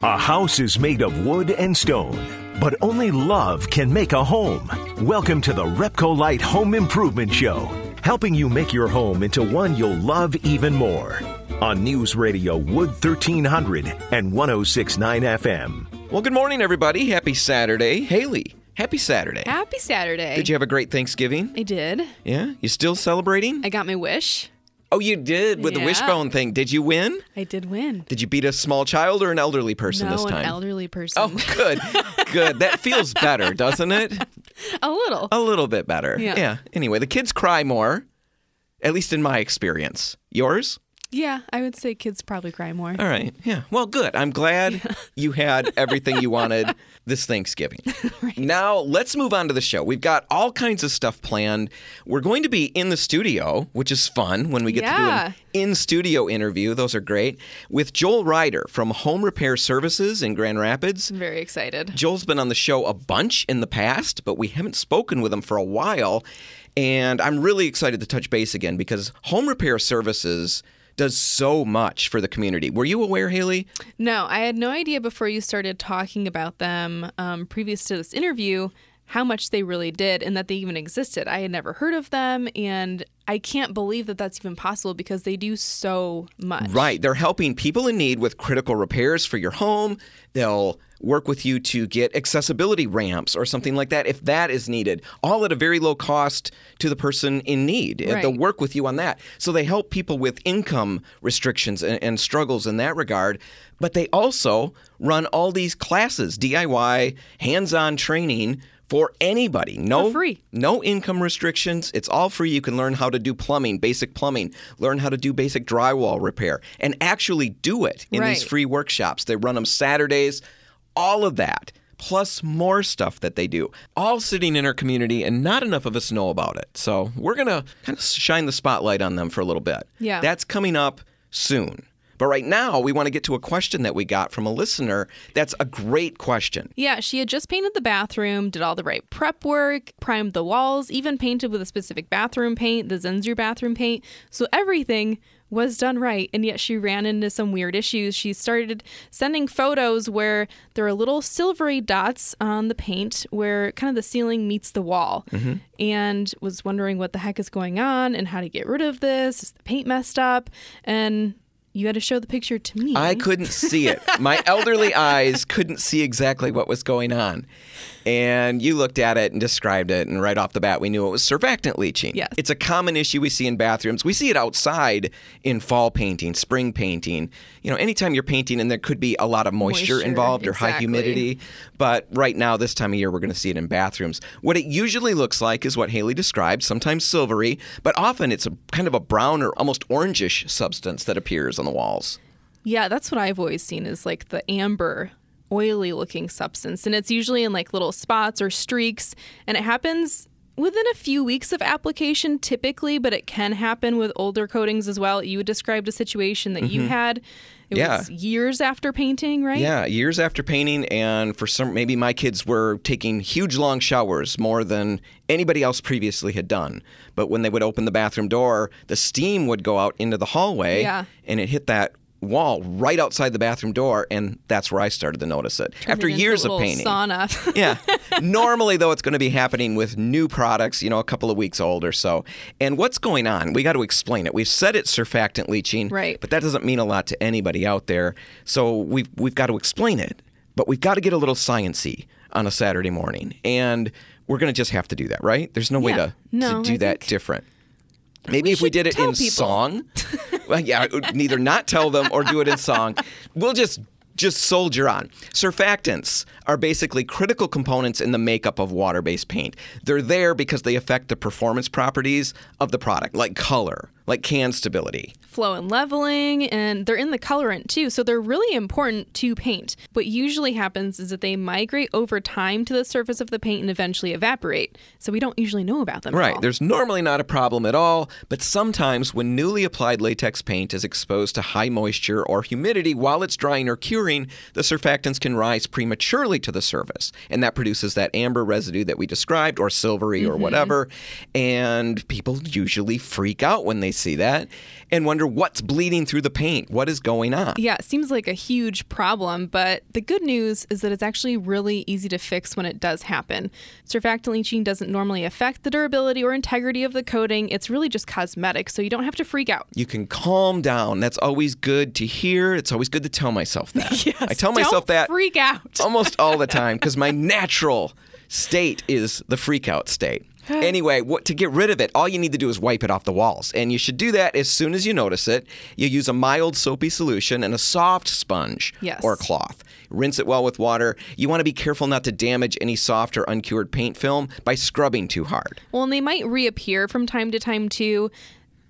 A house is made of wood and stone, but only love can make a home. Welcome to the Repcolite Home Improvement Show, helping you make your home into one you'll love even more. On News Radio Wood 1300 and 1069 FM. Well, good morning, everybody. Happy Saturday. Haley, happy Saturday. Happy Saturday. Did you have a great Thanksgiving? I did. Yeah? You still celebrating? I got my wish. Oh, you did with the wishbone thing. Did you win? I did win. Did you beat a small child or an elderly person no, this time? an elderly person. Oh, good. good. That feels better, doesn't it? a little. A little bit better. Yeah. Anyway, the kids cry more, at least in my experience. Yours? Yeah, I would say kids probably cry more. All right. Yeah. Well, good. I'm glad you had everything you wanted this Thanksgiving. Now, let's move on to the show. We've got all kinds of stuff planned. We're going to be in the studio, which is fun when we get to do Yeah. an in studio interview. Those are great. With Joel Ryder from Home Repair Services in Grand Rapids. I'm very excited. Joel's been on the show a bunch in the past, but we haven't spoken with him for a while. And I'm really excited to touch base again because Home Repair Services does so much for the community. Were you aware, Haley? No, I had no idea before you started talking about them um, previous to this interview how much they really did and that they even existed. I had never heard of them, and I can't believe that that's even possible because they do so much. Right. They're helping people in need with critical repairs for your home. They'll work with you to get accessibility ramps or something like that if that is needed, all at a very low cost to the person in need. Uh, They'll work with you on that. So they help people with income restrictions and, and struggles in that regard. But they also run all these classes, DIY, hands on training for anybody. No For free. no income restrictions. It's all free. You can learn how to do plumbing, basic plumbing, learn how to do basic drywall repair, and actually do it in these free workshops. They run them Saturdays, all of that, plus more stuff that they do, all sitting in our community, and not enough of us know about it. So we're going to kind of shine the spotlight on them for a little bit. Yeah. That's coming up soon. But right now, we want to get to a question that we got from a listener. That's a great question. Yeah, she had just painted the bathroom, did all the right prep work, primed the walls, even painted with a specific bathroom paint, the Zinsser bathroom paint. So everything was done right, and yet she ran into some weird issues. She started sending photos where there are little silvery dots on the paint where kind of the ceiling meets the wall, mm-hmm. and was wondering what the heck is going on and how to get rid of this. Is the paint messed up? And you had to show the picture to me. I couldn't see it. My elderly eyes couldn't see exactly what was going on. And you looked at it and described it, and right off the bat, we knew it was surfactant leaching. Yes. It's a common issue we see in bathrooms. We see it outside in fall painting, spring painting. You know, anytime you're painting and there could be a lot of moisture, Moisture, involved or high exactly. humidity. But right now, this time of year, we're going to see it in bathrooms. What it usually looks like is what Haley described, sometimes silvery, but often it's a kind of a brown or almost orangish substance that appears on the walls. Yeah, that's what I've always seen is like the amber, oily looking substance. And it's usually in like little spots or streaks. And it happens within a few weeks of application typically, but it can happen with older coatings as well. You described a situation that you had. It Mm-hmm. Yeah. was years after painting, right? Yeah, years after painting, and for some, maybe my kids were taking huge long showers more than anybody else previously had done. But when they would open the bathroom door, the steam would go out into the hallway, Yeah. and it hit that wall right outside the bathroom door, and that's where I started to notice it Turned after it years of painting. Sauna. yeah. Normally, though, it's going to be happening with new products, you know, a couple of weeks old or so. And what's going on? We got to explain it. We've said it's surfactant leaching, Right. But that doesn't mean a lot to anybody out there. So we've we've got to explain it. But we've got to get a little sciency on a Saturday morning, and we're going to just have to do that, right? There's no way to, No, to do I that think- different. Maybe We if we did it in people. song. well, yeah, neither not tell them or do it in song. We'll just just soldier on. Surfactants are basically critical components in the makeup of water-based paint. They're there because they affect the performance properties of the product, like color, like can stability. flow and leveling, and they're in the colorant too. So they're really important to paint. What usually happens is that they migrate over time to the surface of the paint and eventually evaporate. So we don't usually know about them. at Right. There's normally not a problem at all, but sometimes when newly applied latex paint is exposed to high moisture or humidity while it's drying or curing, the surfactants can rise prematurely to the surface. And that produces that amber residue that we described, or silvery or mm-hmm. whatever. And people usually freak out when they see that and wonder what's bleeding through the paint. What is going on? Yeah, it seems like a huge problem, but the good news is that it's actually really easy to fix when it does happen. Surfactant leaching doesn't normally affect the durability or integrity of the coating, it's really just cosmetic, so you don't have to freak out. You can calm down. That's always good to hear. It's always good to tell myself that. Yes, I tell myself that freak out. almost all the time because my natural state is the freak out state. Anyway, what, to get rid of it, all you need to do is wipe it off the walls. And you should do that as soon as you notice it. You use a mild soapy solution and a soft sponge Yes. or cloth. Rinse it well with water. You want to be careful not to damage any soft or uncured paint film by scrubbing too hard. Well, and they might reappear from time to time too.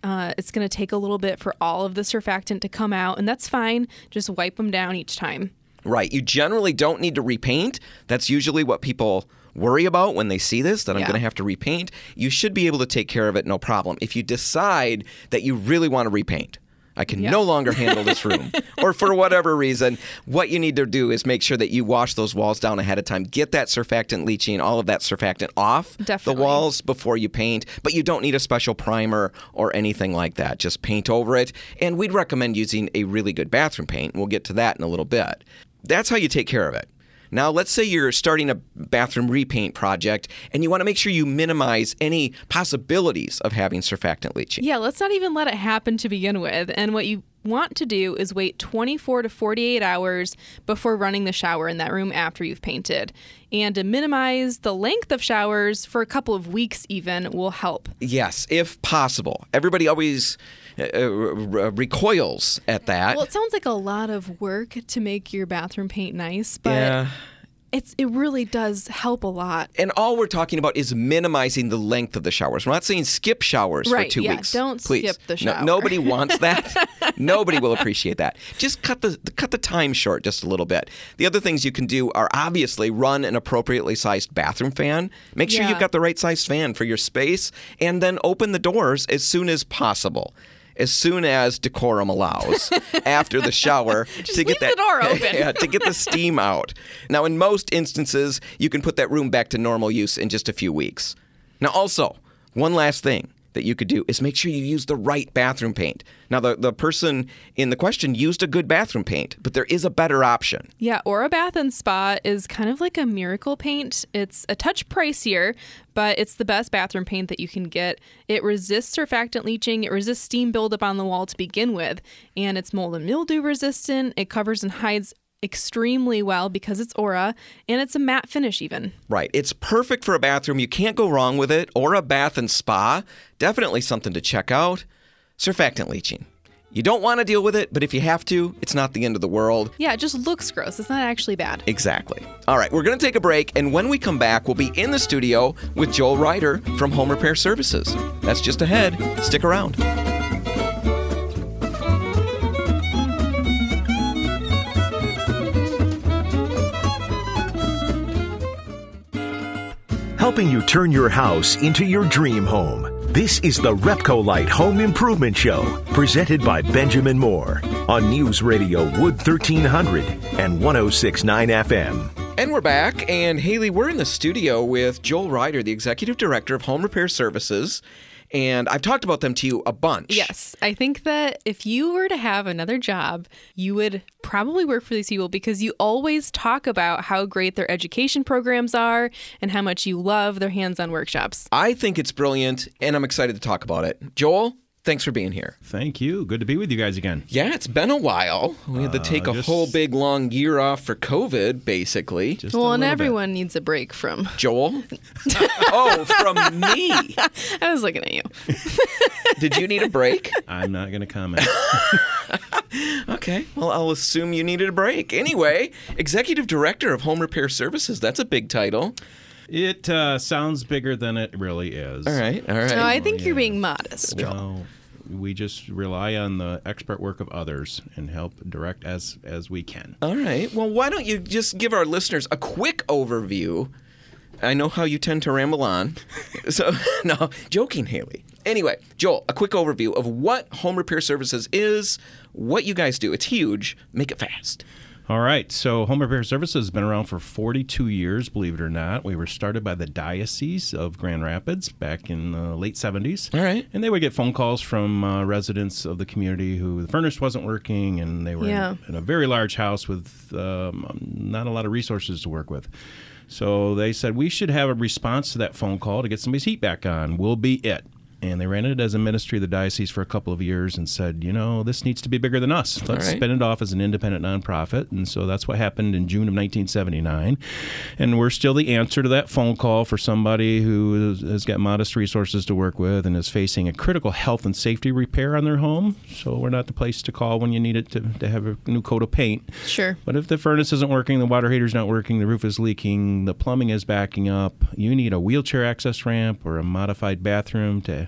Uh, it's going to take a little bit for all of the surfactant to come out, and that's fine. Just wipe them down each time. Right. You generally don't need to repaint. That's usually what people worry about when they see this that I'm Yeah. going to have to repaint. You should be able to take care of it no problem. If you decide that you really want to repaint, I can no longer handle this room, or for whatever reason, what you need to do is make sure that you wash those walls down ahead of time. Get that surfactant leaching, all of that surfactant off Definitely. the walls before you paint, but you don't need a special primer or anything like that. Just paint over it. And we'd recommend using a really good bathroom paint. We'll get to that in a little bit. That's how you take care of it. Now, let's say you're starting a bathroom repaint project and you want to make sure you minimize any possibilities of having surfactant leaching. Yeah, let's not even let it happen to begin with. And what you want to do is wait 24 to 48 hours before running the shower in that room after you've painted. And to minimize the length of showers for a couple of weeks, even, will help. Yes, if possible. Everybody always uh, uh, recoils at that. Well, it sounds like a lot of work to make your bathroom paint nice, but yeah. it's it really does help a lot. And all we're talking about is minimizing the length of the showers. We're not saying skip showers Right, for two yeah, weeks. don't Please. skip the No- nobody wants that. nobody will appreciate that. Just cut the cut the time short just a little bit. The other things you can do are obviously run an appropriately sized bathroom fan. Make sure Yeah. you've got the right sized fan for your space, and then open the doors as soon as possible. As soon as decorum allows, after the shower, to get the that door open. yeah, to get the steam out. Now, in most instances, you can put that room back to normal use in just a few weeks. Now, also, one last thing that you could do is make sure you use the right bathroom paint. Now, the, the person in the question used a good bathroom paint, but there is a better option. Yeah, Aura Bath and Spa is kind of like a miracle paint. It's a touch pricier, but it's the best bathroom paint that you can get. It resists surfactant leaching, it resists steam buildup on the wall to begin with, and it's mold and mildew resistant. It covers and hides extremely well because it's Aura, and it's a matte finish even. Right. It's perfect for a bathroom. You can't go wrong with it. Aura Bath and Spa. Definitely something to check out. Surfactant leaching. You don't want to deal with it, but if you have to, it's not the end of the world. Yeah, it just looks gross. It's not actually bad. Exactly. All right, we're going to take a break, and when we come back, we'll be in the studio with Joel Ryder from Home Repair Services. That's just ahead. Stick around. Helping you turn your house into your dream home. This is the Repcolite Home Improvement Show, presented by Benjamin Moore on News Radio Wood 1300 and 1069 FM. And we're back, and Haley, we're in the studio with Joel Ryder, the Executive Director of Home Repair Services. And I've talked about them to you a bunch. Yes, I think that if you were to have another job, you would probably work for these people because you always talk about how great their education programs are and how much you love their hands on workshops. I think it's brilliant, and I'm excited to talk about it. Joel, thanks for being here. Thank you. Good to be with you guys again. Yeah, it's been a while. We had to take a just- whole big long year off for COVID, basically. Just Well, and little bit. everyone needs a break from. Joel? oh, from me. I was looking at you. Did you need a break? I'm not going to comment. Okay, well, I'll assume you needed a break. Anyway, Executive Director of Home Repair Services, that's a big title. it uh, sounds bigger than it really is. All right, all right. No, I think you're being modest. Well, we just rely on the expert work of others and help direct as as we can. All right. Well, why don't you just give our listeners a quick overview? I know how you tend to ramble on. So, no, joking, Haley. Anyway, Joel, a quick overview of what Home Repair Services is, what you guys do. It's huge. Make it fast. All right. So, Home Repair Services has been around for 42 years, believe it or not. We were started by the Diocese of Grand Rapids back in the late 70s. All right. And they would get phone calls from uh, residents of the community who the furnace wasn't working and they were Yeah. in, in a very large house with um, not a lot of resources to work with. So they said we should have a response to that phone call to get somebody's heat back on. We'll be it. And they ran it as a ministry of the diocese for a couple of years and said, you know, this needs to be bigger than us. Let's right. spin it off as an independent nonprofit. And so that's what happened in June of 1979. And we're still the answer to that phone call for somebody who has got modest resources to work with and is facing a critical health and safety repair on their home. So we're not the place to call when you need it to, to have a new coat of paint. Sure. But if the furnace isn't working, the water heater's not working, the roof is leaking, the plumbing is backing up, you need a wheelchair access ramp or a modified bathroom to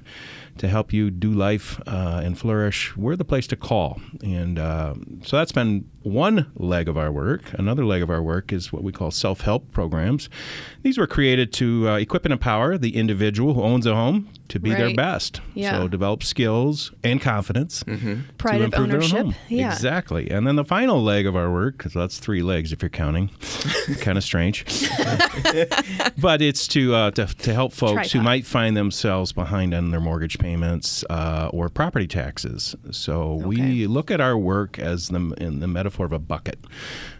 to help you do life uh, and flourish, we're the place to call. And uh, so that's been one leg of our work. Another leg of our work is what we call self help programs. These were created to uh, equip and empower the individual who owns a home to be their best. Yeah. So develop skills and confidence Pride to of improve their ownership. home. Yeah. Exactly. And then the final leg of our work, because that's three legs if you're counting, kind of strange. but it's to, uh, to to help folks who might find themselves behind on their mortgage payments uh, or property taxes. So Okay. we look at our work as the in the metaphor of a bucket.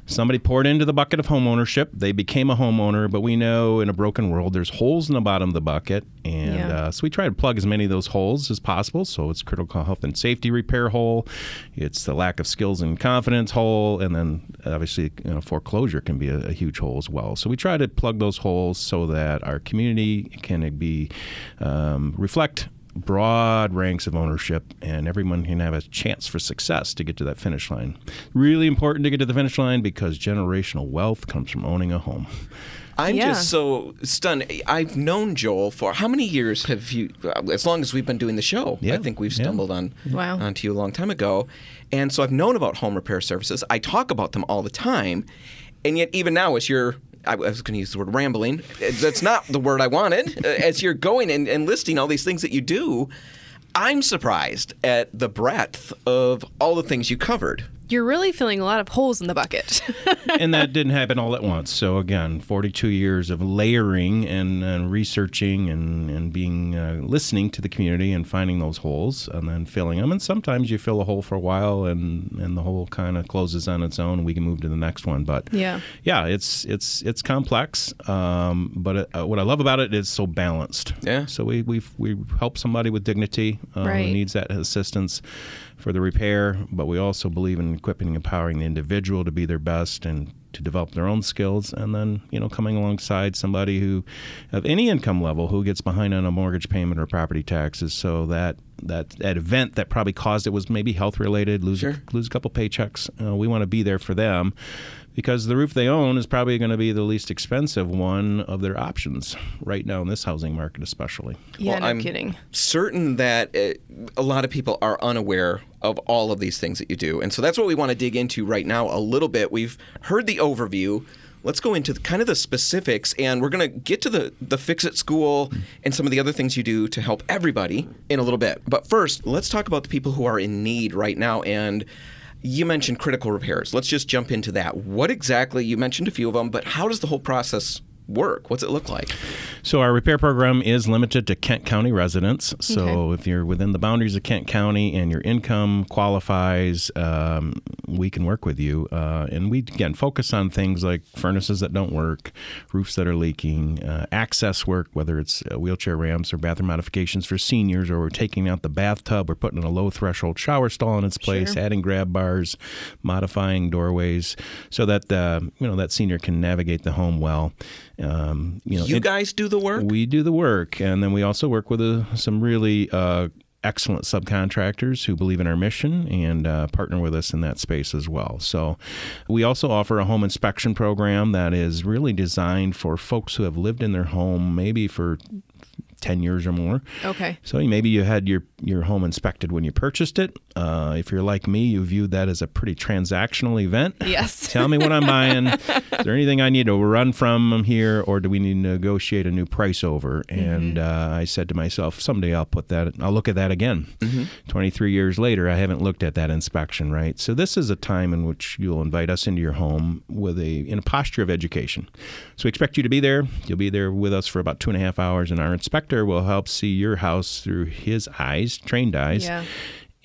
Somebody poured into the bucket of homeownership. They became a homeowner, but we know in a broken world there's holes in the bottom of the bucket, and Yeah. uh, so we try to plug as many of those holes as possible. So it's critical health and safety repair hole, it's the lack of skills and confidence hole, and then obviously you know, foreclosure can be a, a huge hole as well. So we try to plug those holes so that our community can be um, reflect broad ranks of ownership and everyone can have a chance for success to get to that finish line. Really important to get to the finish line because generational wealth comes from owning a home. I'm Yeah. just so stunned. I've known Joel for how many years have you? As long as we've been doing the show, Yeah. I think we've Yeah. stumbled on Wow. onto you a long time ago, and so I've known about home repair services. I talk about them all the time, and yet even now, as you're I was going to use the word rambling. That's not the word I wanted. Uh, As you're going and, and listing all these things that you do, I'm surprised at the breadth of all the things you covered. You're really filling a lot of holes in the bucket. and that didn't happen all at once. So again, 42 years of layering and, and researching and, and being uh, listening to the community and finding those holes and then filling them. And sometimes you fill a hole for a while and, and the hole kind of closes on its own. and We can move to the next one. But Yeah. yeah, it's it's it's complex. Um, but uh, what I love about it is so balanced. Yeah. So we we we help somebody with dignity uh, Right. who needs that assistance for the repair, but we also believe in equipping and empowering the individual to be their best and to develop their own skills. And then you know coming alongside somebody who of any income level who gets behind on a mortgage payment or property taxes. So that that that event that probably caused it was maybe health related lose Sure. a, lose a couple paychecks. Uh, we want to be there for them because the roof they own is probably going to be the least expensive one of their options right now in this housing market especially yeah, Well, no I'm kidding. certain that uh, a lot of people are unaware of all of these things that you do. And so that's what we want to dig into right now a little bit. We've heard the overview. Let's go into the, kind of the specifics, and we're going to get to the, the Fix It School and some of the other things you do to help everybody in a little bit. But first, let's talk about the people who are in need right now. And you mentioned critical repairs. Let's just jump into that. What exactly, you mentioned a few of them, but how does the whole process work? What's it look like? So our repair program is limited to Kent County residents. So Okay. if you're within the boundaries of Kent County and your income qualifies, um, we can work with you. Uh, and we again focus on things like furnaces that don't work, roofs that are leaking, uh, access work, whether it's uh, wheelchair ramps or bathroom modifications for seniors, or we're taking out the bathtub, we're putting a low threshold shower stall in its place, Sure. adding grab bars, modifying doorways, so that uh, you know that senior can navigate the home well. Um, you know, You it- guys do the work? we do the work, and then we also work with uh, some really uh, excellent subcontractors who believe in our mission and uh, partner with us in that space as well. So, we also offer a home inspection program that is really designed for folks who have lived in their home maybe for 10 years or more. Okay. So maybe you had your, your home inspected when you purchased it. Uh, if you're like me, you viewed that as a pretty transactional event. Yes. Tell me what I'm buying. Is there anything I need to run from here, or do we need to negotiate a new price over? And uh, I said to myself, someday I'll put that, I'll look at that again. 23 years later, I haven't looked at that inspection, right? So this is a time in which you'll invite us into your home with a in a posture of education. So we expect you to be there. You'll be there with us for about two and a half hours, and our inspector will help see your house through his eyes, trained eyes. Yeah.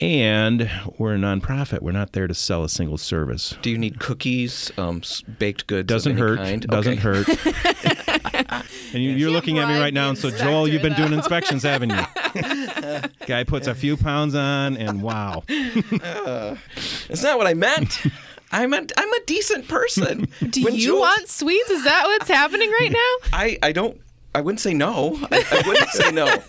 And we're a nonprofit. We're not there to sell a single service. Do you need cookies, um, baked goods? Doesn't of any hurt. Kind? Doesn't Okay. hurt. and you, you're looking at me right now, and so Joel, you've been inspector, doing inspections, haven't you? Guy puts a few pounds on, and wow. That's not what I meant. I meant I'm a decent person. Do When you Joel- want sweets? Is that what's happening right now? I, I don't. I wouldn't say no. I, I wouldn't say no.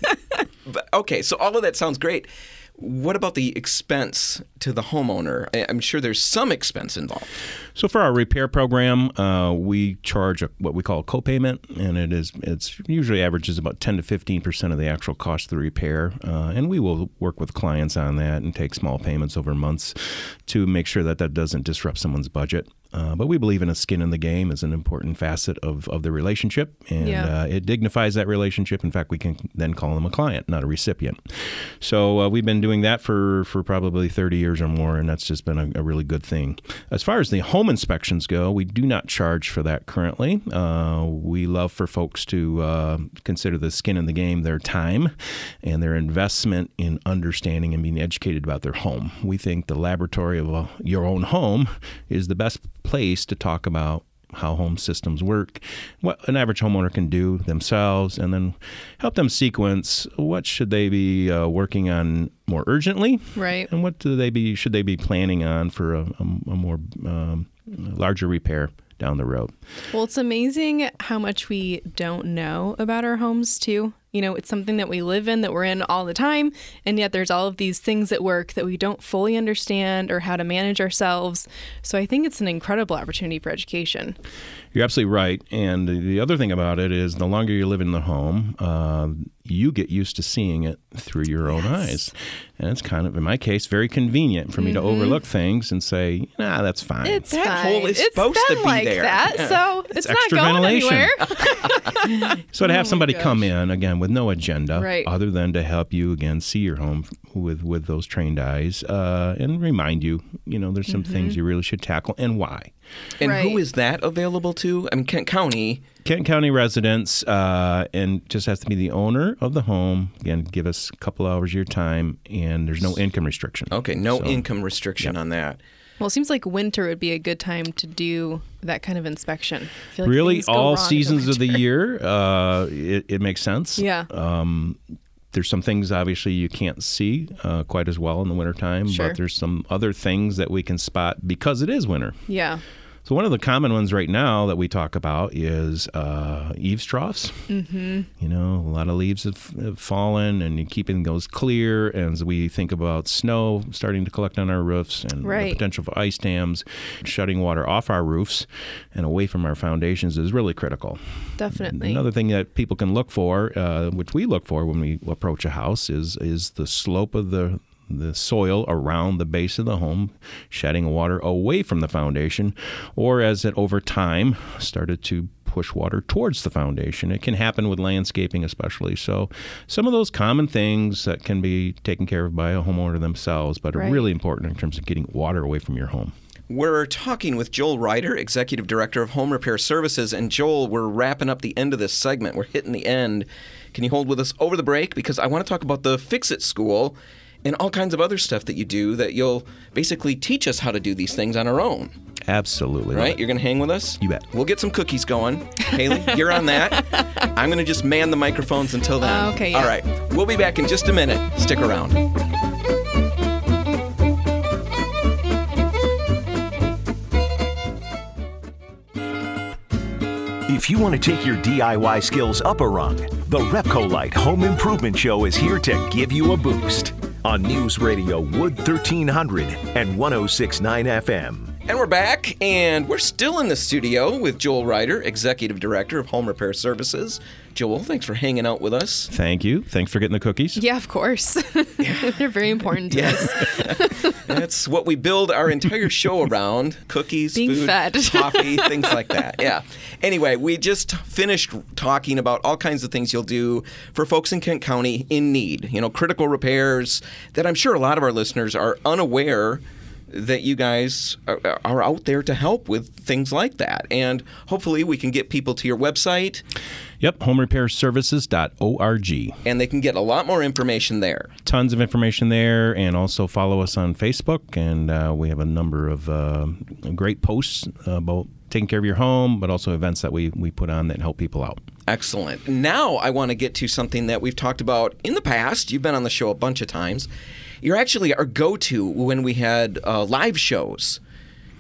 But okay, so all of that sounds great. What about the expense to the homeowner? I, I'm sure there's some expense involved. So for our repair program, uh, we charge a, what we call a copayment, and it is it's usually averages about 10 to 15 percent of the actual cost of the repair. Uh, and we will work with clients on that and take small payments over months to make sure that that doesn't disrupt someone's budget. Uh, but we believe in a skin in the game as an important facet of, of the relationship, and Yeah. uh, it dignifies that relationship. In fact, we can then call them a client, not a recipient. So uh, we've been doing that for, for probably 30 years or more, and that's just been a, a really good thing. As far as the home inspections go, we do not charge for that currently. Uh, we love for folks to uh, consider the skin in the game their time and their investment in understanding and being educated about their home. We think the laboratory of uh, your own home is the best place to talk about how home systems work, what an average homeowner can do themselves, and then help them sequence what should they be uh, working on more urgently, Right. and what do they be should they be planning on for a, a, a more um, larger repair down the road. Well, it's amazing how much we don't know about our homes, too. You know, it's something that we live in, that we're in all the time, and yet there's all of these things at work that we don't fully understand or how to manage ourselves. So I think it's an incredible opportunity for education. You're absolutely right. And the other thing about it is the longer you live in the home, uh, you get used to seeing it through your own eyes. And it's kind of, in my case, very convenient for me to overlook things and say, nah, that's fine. Mm-hmm. It's That fine. hole is It's supposed to be like there. that, Yeah. so it's, not extra going ventilation. anywhere. So to have Oh somebody my come in again with no agenda, Right. other than to help you again see your home with with those trained eyes uh, and remind you, you know, there's some things you really should tackle and why. And who Right. is that available to? I mean, Kent County. Kent County residents, uh, and just has to be the owner of the home. Again, give us a couple hours of your time, and there's no income restriction. Okay, no So- income restriction on that. Well, it seems like winter would be a good time to do that kind of inspection. I feel like really, all seasons of the year, uh, it, it makes sense. Yeah. Um, there's some things obviously you can't see uh, quite as well in the wintertime, Sure. but there's some other things that we can spot because it is winter. Yeah. So one of the common ones right now that we talk about is uh, eaves troughs. Mm-hmm. You know, a lot of leaves have, have fallen, and keeping those clear. And as we think about snow starting to collect on our roofs and the potential for ice dams, shutting water off our roofs and away from our foundations is really critical. Definitely. Another thing that people can look for, uh, which we look for when we approach a house, is is the slope of the the soil around the base of the home, shedding water away from the foundation, or as it over time started to push water towards the foundation. It can happen with landscaping, especially. So, some of those common things that can be taken care of by a homeowner themselves, but are really important in terms of getting water away from your home. We're talking with Joel Ryder, Executive Director of Home Repair Services. And Joel, we're wrapping up the end of this segment. We're hitting the end. Can you hold with us over the break? Because I want to talk about the Fix It School and all kinds of other stuff that you do that you'll basically teach us how to do these things on our own. Absolutely. Right? You're going to hang with us? You bet. We'll get some cookies going. Haley, you're on that. I'm going to just man the microphones until then. Uh, okay, yeah. All right. We'll be back in just a minute. Stick around. If you want to take your DIY skills up a rung, the Repcolite Home Improvement Show is here to give you a boost. On News Radio Wood 1300 and 1069 FM. And we're back, and we're still in the studio with Joel Ryder, Executive Director of Home Repair Services. Joel, thanks for hanging out with us. Thank you. Thanks for getting the cookies. Yeah, of course. They're very important to us. That's what we build our entire show around cookies, Being food, fed. coffee, things like that. Yeah. Anyway, we just finished talking about all kinds of things you'll do for folks in Kent County in need, you know, critical repairs that I'm sure a lot of our listeners are unaware that you guys are, are out there to help with things like that. And hopefully we can get people to your website Yep, homerepairservices.org. and they can get a lot more information there. Tons of information there, and also follow us on Facebook. And uh, we have a number of uh, great posts about taking care of your home, but also events that we, we put on that help people out. Excellent. Now I want to get to something that we've talked about in the past. You've been on the show a bunch of times. You're actually our go to when we had uh, live shows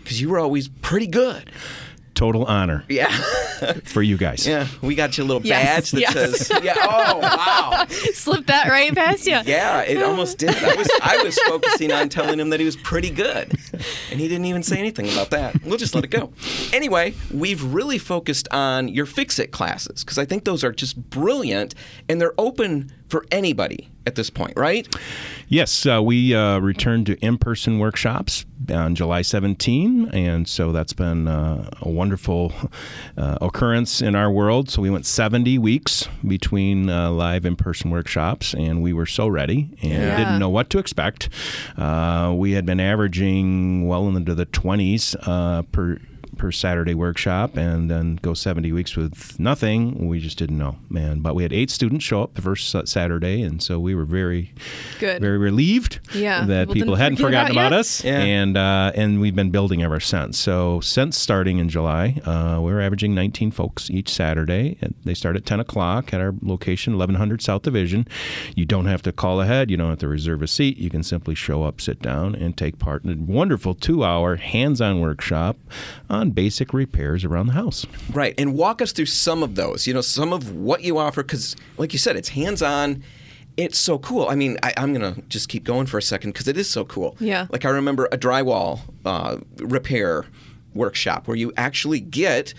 because you were always pretty good. Total honor Yeah. for you guys. yeah. We got you a little Yes, badge that yes. says, yeah. Oh, wow. Slip that right past you. Yeah, it almost did. I was I was focusing on telling him that he was pretty good, and he didn't even say anything about that. We'll just let it go. Anyway, we've really focused on your fix it classes because I think those are just brilliant, and they're open for anybody at this point, right? Yes, uh, we uh, returned to in person workshops on July 17, and so that's been uh, a wonderful uh, occurrence in our world. So we went 70 weeks between uh, live in person workshops, and we were so ready and Yeah. didn't know what to expect. Uh, we had been averaging well into the 20s uh, per per Saturday workshop and then go 70 weeks with nothing. We just didn't know, man. But we had eight students show up the first Saturday, and so we were very, Good. very relieved Yeah, that people people, hadn't forget forgotten about about, us. Yeah. And uh, and we've been building ever since. So since starting in July, uh, we're averaging 19 folks each Saturday. And they start at 10 o'clock at our location, 1100 South Division. You don't have to call ahead. You don't have to reserve a seat. You can simply show up, sit down, and take part in a wonderful two-hour hands-on workshop on basic repairs around the house. Right. And walk us through some of those, you know, some of what you offer, because, like you said, it's hands on. It's so cool. I mean, I, I'm going to just keep going for a second because it is so cool. Yeah. Like, I remember a drywall uh, repair workshop where you actually get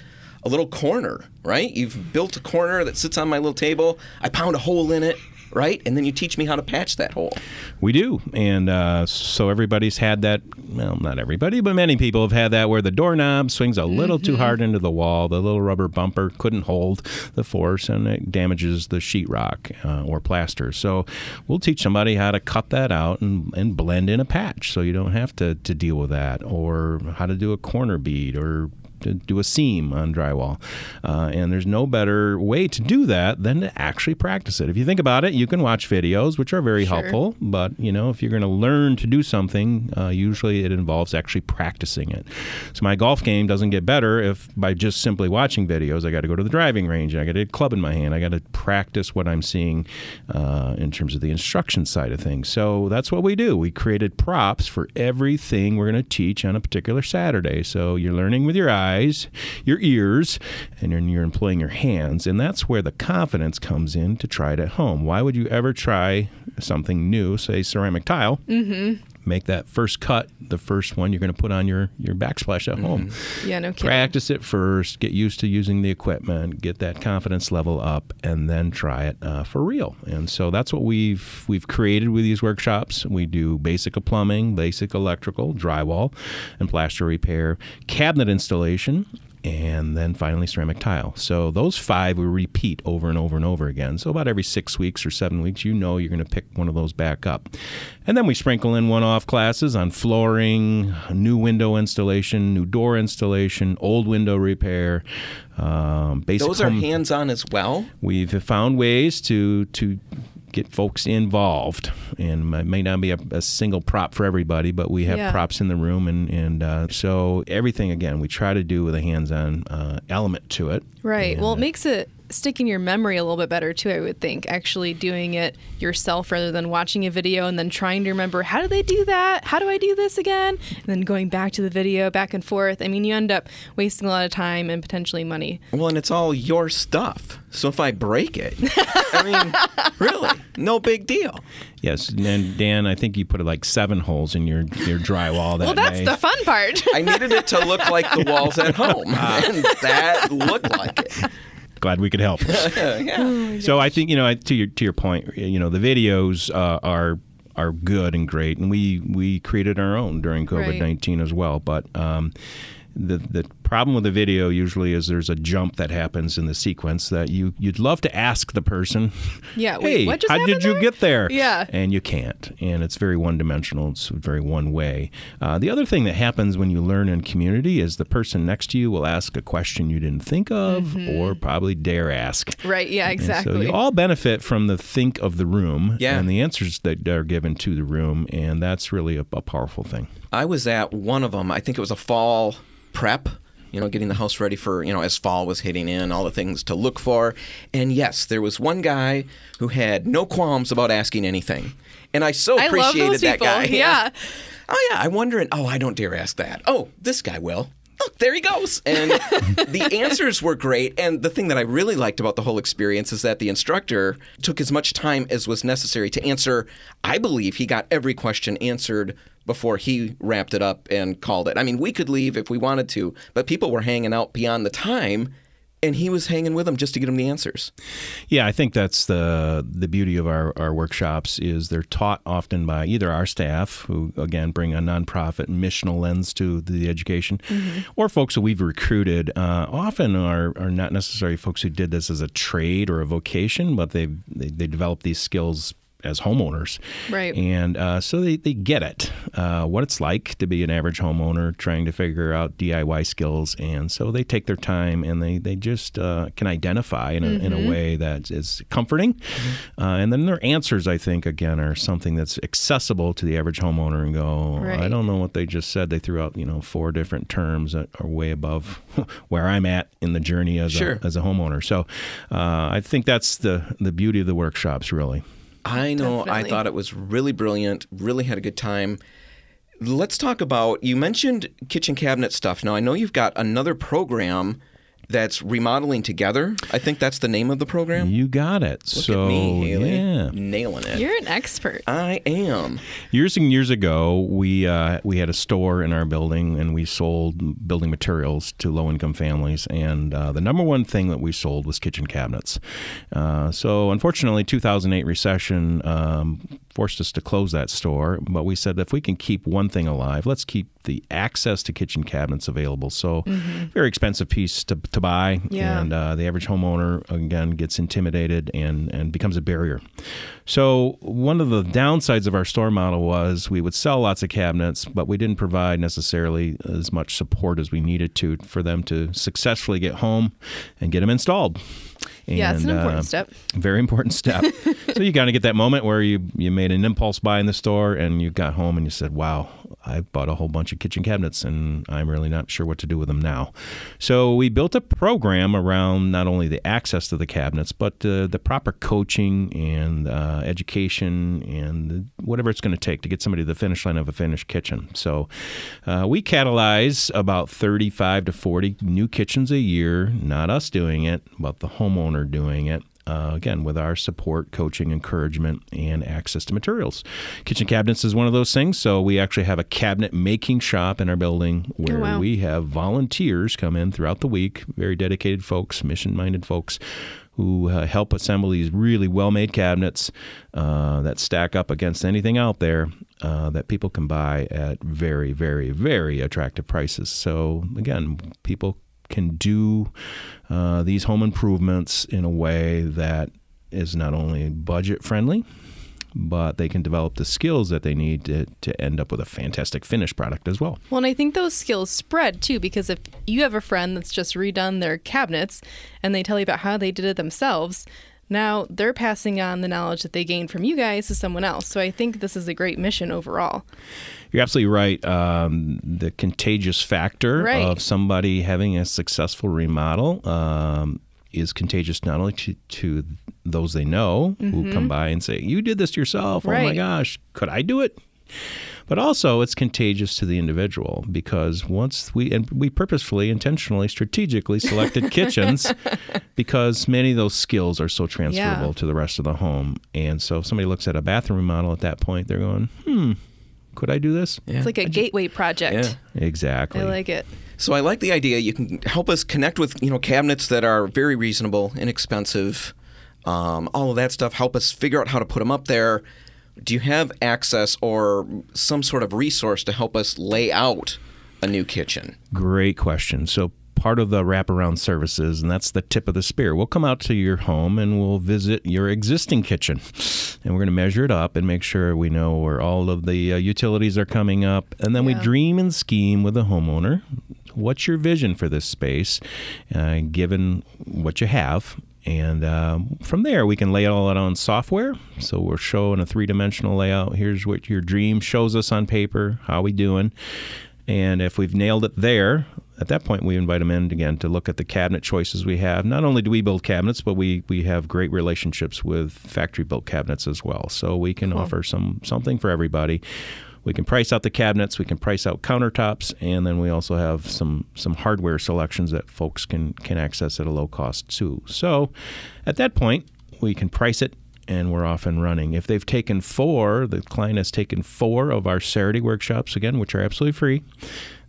a little corner, right? You've built a corner that sits on my little table. I pound a hole in it, right? And then you teach me how to patch that hole. We do, and uh, so everybody's had that. Well, not everybody, but many people have had that where the doorknob swings a little too hard into the wall. The little rubber bumper couldn't hold the force, and it damages the sheetrock uh, or plaster. So we'll teach somebody how to cut that out and, and blend in a patch, so you don't have to, to deal with that, or how to do a corner bead, or to do a seam on drywall. Uh, and there's no better way to do that than to actually practice it. If you think about it, you can watch videos, which are very Sure. helpful, but you know, if you're going to learn to do something, uh, usually it involves actually practicing it. So my golf game doesn't get better if by just simply watching videos. I got to go to the driving range. I got to a club in my hand. I got to practice what I'm seeing uh, in terms of the instruction side of things. So that's what we do. We created props for everything we're going to teach on a particular Saturday. So you're learning with your eyes, your ears, and you're employing your hands. And that's where the confidence comes in to try it at home. Why would you ever try something new, say ceramic tile? Mm-hmm. Make that first cut, the first one you're going to put on your, your backsplash at home. Yeah, no kidding. Practice it first, get used to using the equipment, get that confidence level up, and then try it uh, for real. And so that's what we've we've created with these workshops. We do basic plumbing, basic electrical, drywall, and plaster repair, cabinet installation. And then finally ceramic tile. So those five we repeat over and over and over again. So about every six weeks or seven weeks, you know you're going to pick one of those back up. And then we sprinkle in one-off classes on flooring, new window installation, new door installation, old window repair, um, basic. Those are hands on as well. We've found ways to to get folks involved, and it may not be a, a single prop for everybody, but we have Yeah. props in the room, and and uh, so everything again we try to do with a hands-on uh, element to it. Right. Well, it makes it stick in your memory a little bit better too. I would think actually doing it yourself rather than watching a video and then trying to remember how do they do that? How do I do this again? And then going back to the video, back and forth. I mean, you end up wasting a lot of time and potentially money. Well, and it's all your stuff. So if I break it, I mean, really, no big deal. Yes, and Dan, I think you put like seven holes in your your drywall that Well, that's day. the fun part. I needed it to look like the walls at home, ah. and that looked like it. Glad we could help. So I think you know to your to your point, you know the videos uh, are are good and great, and we we created our own during COVID nineteen as well. But um, the the problem with the video usually is there's a jump that happens in the sequence that you you'd love to ask the person. Yeah, wait, hey, what just how did happened you get there? Yeah. and you can't, and it's very one dimensional. It's very one way. Uh, the other thing that happens when you learn in community is the person next to you will ask a question you didn't think of, or probably dare ask. right? Yeah, And so you all benefit from the think of the room Yeah. and the answers that are given to the room, and that's really a, a powerful thing. I was at one of them. I think it was a fall prep. You know, getting the house ready for you know as fall was hitting in, all the things to look for. And yes, there was one guy who had no qualms about asking anything, and I so I appreciated those that people. guy. Yeah. Oh yeah, I'm wondering. Oh, I don't dare ask that. Oh, this guy will. Oh, there he goes. And the answers were great. And the thing that I really liked about the whole experience is that the instructor took as much time as was necessary to answer. I believe he got every question answered before he wrapped it up and called it. I mean, we could leave if we wanted to, but people were hanging out beyond the time. And he was hanging with them just to get them the answers. Yeah, I think that's the the beauty of our, our workshops is they're taught often by either our staff, who again bring a nonprofit missional lens to the education, or folks that we've recruited. Uh, often are, are not necessarily folks who did this as a trade or a vocation, but they they, they develop these skills as homeowners. Right. And uh, so they, they get it, uh, what it's like to be an average homeowner trying to figure out DIY skills. And so they take their time and they, they just uh, can identify in a, in a way that is comforting. Uh, and then their answers, I think, again, are something that's accessible to the average homeowner and go, I don't know what they just said. They threw out, you know, four different terms that are way above where I'm at in the journey as, Sure. a, as a homeowner. So uh, I think that's the, the beauty of the workshops, really. I know. Definitely. I thought it was really brilliant. Really had a good time. Let's talk about. You mentioned kitchen cabinet stuff. Now I know you've got another program that's remodeling together. I think that's the name of the program. You got it. Look so at me, Haley, yeah, nailing it. You're an expert. I am. years and years ago, we uh, we had a store in our building, and we sold building materials to low income families. And uh, the number one thing that we sold was kitchen cabinets. Uh, so unfortunately, 2008 recession um, forced us to close that store. But we said if we can keep one thing alive, let's keep the access to kitchen cabinets available. So very expensive piece to, to buy, Yeah. and uh, the average homeowner again gets intimidated and and becomes a barrier. So one of the downsides of our store model was we would sell lots of cabinets, but we didn't provide necessarily as much support as we needed to for them to successfully get home and get them installed. Yeah, it's an important uh, step. Very important step. so you kind of get that moment where you you made an impulse buy in the store and you got home and you said, "Wow, I bought a whole bunch of kitchen cabinets and I'm really not sure what to do with them now." So we built a program around not only the access to the cabinets, but uh, the proper coaching and uh, education and the, whatever it's going to take to get somebody to the finish line of a finished kitchen. So uh, we catalyze about 35 to 40 new kitchens a year. Not us doing it, but the homeowner doing it. Uh, again, with our support, coaching, encouragement, and access to materials. Kitchen cabinets is one of those things. So we actually have a cabinet making shop in our building where wow. we have volunteers come in throughout the week, very dedicated folks, mission minded folks who uh, help assemble these really well made cabinets uh, that stack up against anything out there uh, that people can buy at very, very, very attractive prices. So, again, people can do uh, these home improvements in a way that is not only budget friendly, but they can develop the skills that they need to, to end up with a fantastic finished product as well. Well, and I think those skills spread too, because if you have a friend that's just redone their cabinets and they tell you about how they did it themselves, now they're passing on the knowledge that they gained from you guys to someone else. So I think this is a great mission overall. You're absolutely right. Um, the contagious factor Right. of somebody having a successful remodel um, is contagious not only to, to those they know who come by and say, You did this yourself. Oh my gosh, could I do it? But also, it's contagious to the individual because once we and we purposefully, intentionally, strategically selected kitchens because many of those skills are so transferable Yeah. to the rest of the home. And so, if somebody looks at a bathroom remodel at that point, they're going, "Hmm, could I do this?" It's like a gateway project. Yeah. Exactly. I like it. So I like the idea. You can help us connect with you know cabinets that are very reasonable, inexpensive, um, all of that stuff. Help us figure out how to put them up there. Do you have access or some sort of resource to help us lay out a new kitchen? Great question. So part of the wraparound services, and that's the tip of the spear. We'll come out to your home and we'll visit your existing kitchen, and we're going to measure it up and make sure we know where all of the uh, utilities are coming up, and then we dream and scheme with the homeowner. What's your vision for this space, uh, given what you have? And um, from there, we can lay it all out on software. So we're showing a three-dimensional layout. Here's what your dream shows us on paper. How we doing? And if we've nailed it there, at that point we invite them in again to look at the cabinet choices we have. Not only do we build cabinets, but we, we have great relationships with factory built cabinets as well. So we can offer some something for everybody. We can price out the cabinets, we can price out countertops, and then we also have some some hardware selections that folks can can access at a low cost too. So at that point, we can price it and we're off and running. If they've taken four, the client has taken four of our Saturday workshops, again, which are absolutely free,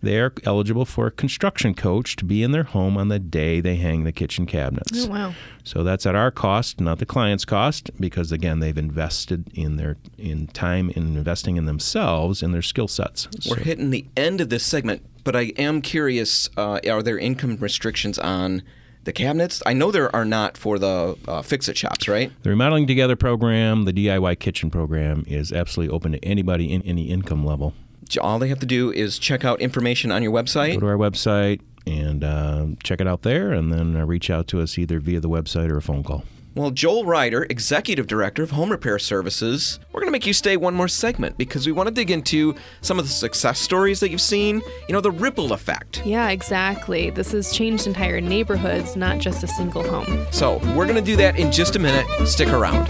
they are eligible for a construction coach to be in their home on the day they hang the kitchen cabinets. Oh, wow. So that's at our cost, not the client's cost, because again, they've invested in their in time in investing in themselves and their skill sets. We're So- hitting the end of this segment, but I am curious: uh, are there income restrictions on the cabinets? I know there are not for the uh, fix-it shops, right? The Remodeling Together program, the DIY kitchen program, is absolutely open to anybody in any income level. All they have to do is check out information on your website. Go to our website and uh, check it out there, and then uh, reach out to us either via the website or a phone call. Well, Joel Ryder, Executive Director of Home Repair Services, we're going to make you stay one more segment because we want to dig into some of the success stories that you've seen. You know, the ripple effect. Yeah, exactly. This has changed entire neighborhoods, not just a single home. So, we're going to do that in just a minute. Stick around.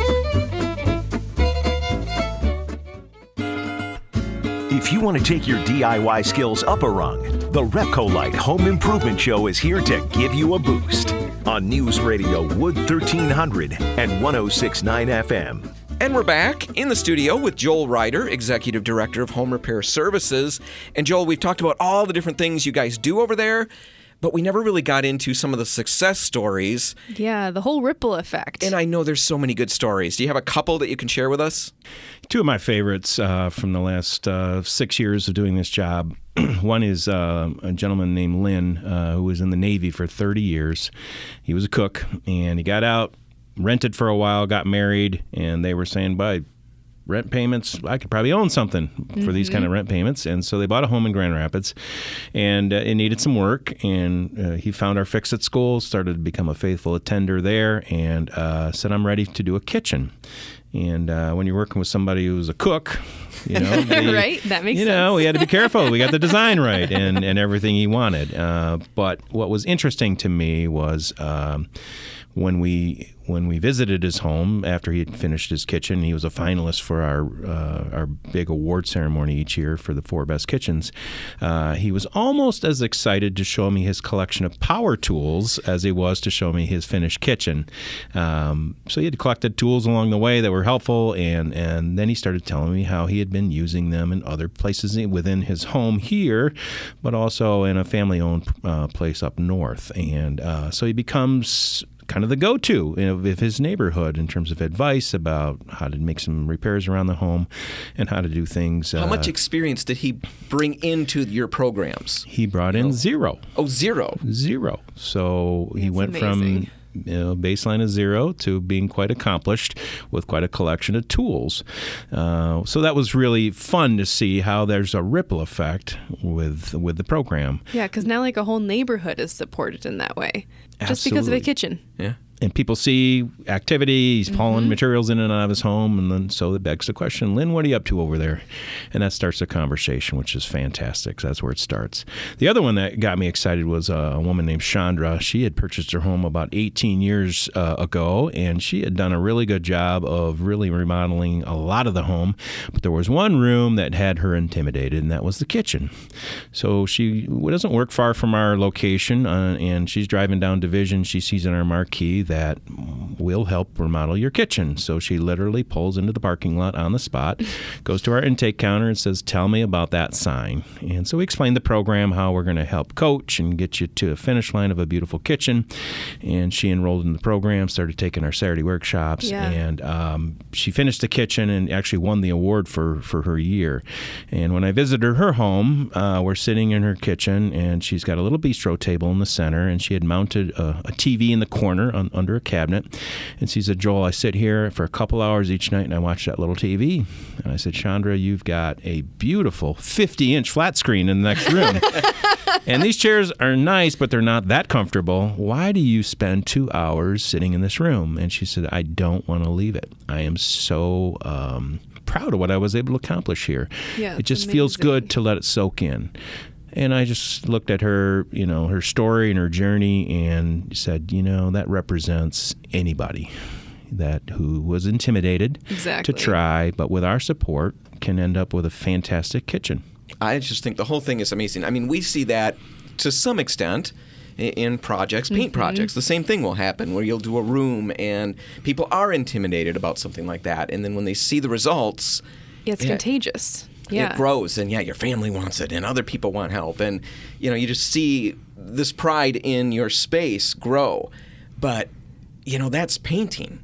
If you want to take your DIY skills up a rung, the Repcolite Home Improvement Show is here to give you a boost on News Radio Wood 1300 and 1069 FM. And we're back in the studio with Joel Ryder, Executive Director of Home Repair Services. And Joel, we've talked about all the different things you guys do over there, but we never really got into some of the success stories. Yeah, the whole ripple effect. And I know there's so many good stories. Do you have a couple that you can share with us? Two of my favorites uh, from the last uh, six years of doing this job. One is uh, a gentleman named Lynn uh, who was in the Navy for 30 years. He was a cook and he got out, rented for a while, got married, and they were saying, "By rent payments, I could probably own something for these kind of rent payments." And so they bought a home in Grand Rapids, and uh, it needed some work. And uh, he found our Fix It School, started to become a faithful attender there, and uh, said, "I'm ready to do a kitchen." And uh, when you're working with somebody who's a cook, you know, the- Right? That makes you know, we had to be careful. We got the design right and, and everything he wanted. Uh, but what was interesting to me was um, when we when we visited his home after he had finished his kitchen. He was a finalist for our uh, our big award ceremony each year for the four best kitchens. Uh, he was almost as excited to show me his collection of power tools as he was to show me his finished kitchen. Um, so he had collected tools along the way that were helpful, and and then he started telling me how he had been using them in other places within his home here, but also in a family-owned uh, place up north. And uh, so he becomes kind of the go-to of of his neighborhood in terms of advice about how to make some repairs around the home and how to do things. How uh, much experience did he bring into your programs? he brought in zero, Oh, zero. zero. So he That's went amazing. from you know, baseline of zero to being quite accomplished with quite a collection of tools. Uh, so that was really fun to see how there's a ripple effect with with the program. yeah, because now like a whole neighborhood is supported in that way, just because of a kitchen. Yeah. And people see activity. He's hauling materials in and out of his home, and then so it begs the question, Lynn, what are you up to over there? And that starts a conversation, which is fantastic. So that's where it starts. The other one that got me excited was uh, a woman named Chandra. She had purchased her home about 18 years uh, ago, and she had done a really good job of really remodeling a lot of the home. But there was one room that had her intimidated, and that was the kitchen. So she doesn't work far from our location, uh, and she's driving down Division. She sees in our marquee that will help remodel your kitchen. So she literally pulls into the parking lot on the spot, goes to our intake counter, and says, Tell me about that sign. And so we explained the program, how we're going to help coach and get you to a finish line of a beautiful kitchen. And she enrolled in the program, started taking our Saturday workshops, Yeah. and um, she finished the kitchen and actually won the award for, for her year. And when I visited her home, uh, we're sitting in her kitchen, and she's got a little bistro table in the center, and she had mounted a, a TV in the corner on, under a cabinet. And she said, Joel, I sit here for a couple hours each night and I watch that little TV. And I said, Chandra, you've got a beautiful 50 inch flat screen in the next room. and these chairs are nice, but they're not that comfortable. Why do you spend two hours sitting in this room? And she said, I don't want to leave it. I am so um, proud of what I was able to accomplish here. Yeah, it just feels good to let it soak in. And I just looked at her, you know, her story and her journey and said, you know, that represents anybody that who was intimidated Exactly. to try, but with our support can end up with a fantastic kitchen. I just think the whole thing is amazing. I mean, we see that to some extent in projects, paint mm-hmm. projects. The same thing will happen where you'll do a room and people are intimidated about something like that. And then when they see the results, It's Yeah. contagious. Yeah. it grows and yeah your family wants it and other people want help and you know you just see this pride in your space grow. But you know that's painting.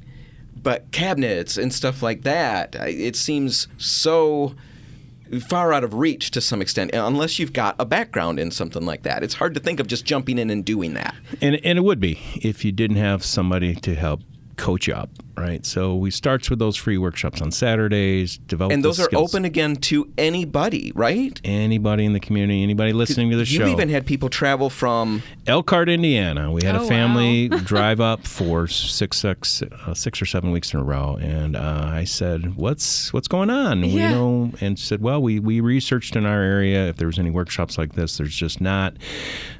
But cabinets and stuff like that it seems so far out of reach to some extent uh, unless you've got a background in something like that. It's hard to think of just jumping in and doing that. And, and it would be if you didn't have somebody to help coach you up, right? So we starts with those free workshops on Saturdays, develop and those are skills. open again to anybody right Anybody in the community, anybody listening to the show. you show. even had people travel from Elkhart, Indiana. We had Oh, a family drive up for six, six, uh, six or seven weeks in a row, and uh, I said, "What's what's going on?" We Yeah. know, and said, "Well, we we researched in our area if there was any workshops like this. There's just not.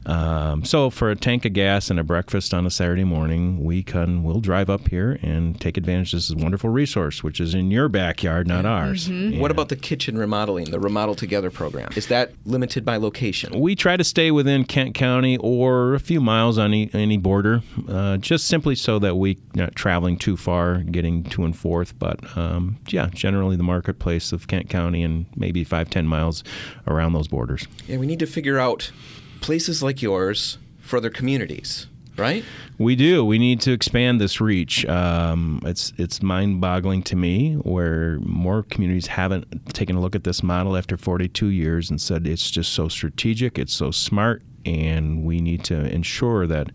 Um, so for a tank of gas and a breakfast on a Saturday morning, we can we'll drive up here and take advantage of this wonderful resource, which is in your backyard, not ours. What about the kitchen remodeling, the Remodel Together program? Is that limited by location? We try to stay within Kent County or a few miles on any, any border, uh, just simply so that we not traveling too far, getting to and forth. But um, yeah, generally the marketplace of Kent County and maybe five ten miles around those borders. Yeah, we need to figure out places like yours for other communities, right? We do. We need to expand this reach. Um, it's it's mind-boggling to me where more communities haven't taken a look at this model after 42 years and said it's just so strategic, it's so smart, and we need to ensure that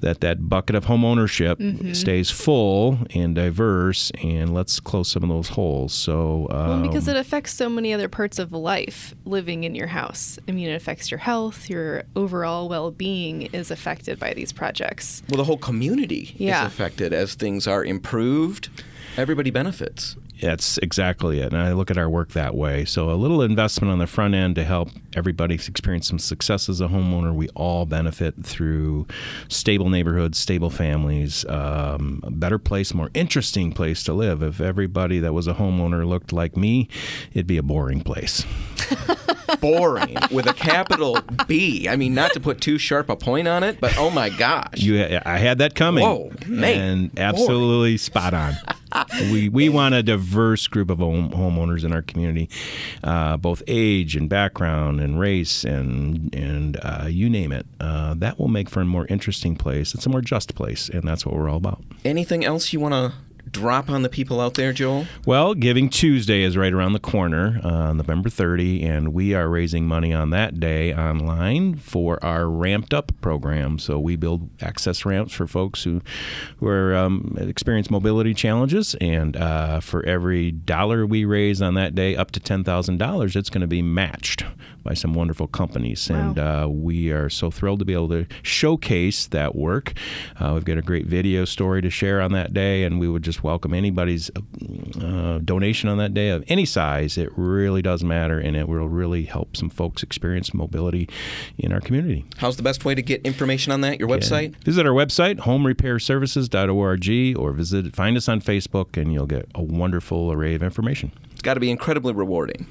that that bucket of home ownership stays full and diverse, and let's close some of those holes. So um, Well, because it affects so many other parts of life living in your house. I mean, it affects your health, your overall well being is affected by these projects. Well, the whole community Yeah. is affected as things are improved. Everybody benefits. That's exactly it. And I look at our work that way. So a little investment on the front end to help everybody experience some success as a homeowner. We all benefit through stable neighborhoods, stable families, um, a better place, more interesting place to live. If everybody that was a homeowner looked like me, it'd be a boring place. Boring with a capital B. I mean, not to put too sharp a point on it, but oh my gosh. You, I had that coming. Whoa, man, and absolutely spot on. we we want a diverse group of home, homeowners in our community, uh, both age and background and race and and uh, you name it. Uh, that will make for a more interesting place. It's a more just place, and that's what we're all about. Anything else you want to drop on the people out there, Joel? Well, Giving Tuesday is right around the corner, uh, November 30, and we are raising money on that day online for our Ramped Up program. So we build access ramps for folks who who are um, experience mobility challenges, and uh, for every dollar we raise on that day, up to ten thousand dollars, it's going to be matched by some wonderful companies, Wow. and uh, we are so thrilled to be able to showcase that work. Uh, we've got a great video story to share on that day, and we would just welcome anybody's uh, donation on that day of any size. It really does matter, and it will really help some folks experience mobility in our community. How's the best way to get information on that? Your website? Visit our website, homerepairservices.org, or visit find us on Facebook, and you'll get a wonderful array of information. It's got to be incredibly rewarding.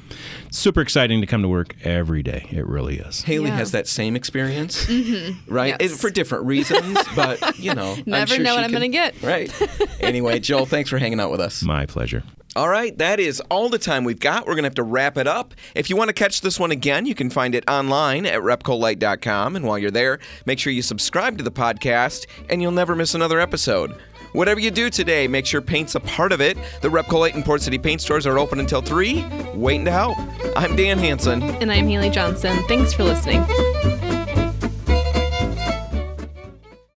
Super exciting to come to work every day. It really is. Haley Yeah. has that same experience, mm-hmm. right? Yes. It- for different reasons, but you know, I'm Never sure know she what I'm gonna get. Right. Anyway, Joel, thanks for hanging out with us. My pleasure. All right, that is all the time we've got. We're going to have to wrap it up. If you want to catch this one again, you can find it online at repcolite.com. And while you're there, make sure you subscribe to the podcast and you'll never miss another episode. Whatever you do today, make sure paint's a part of it. The Repcolite and Port City paint stores are open until 3. Waiting to help. I'm Dan Hanson. And I'm Haley Johnson. Thanks for listening.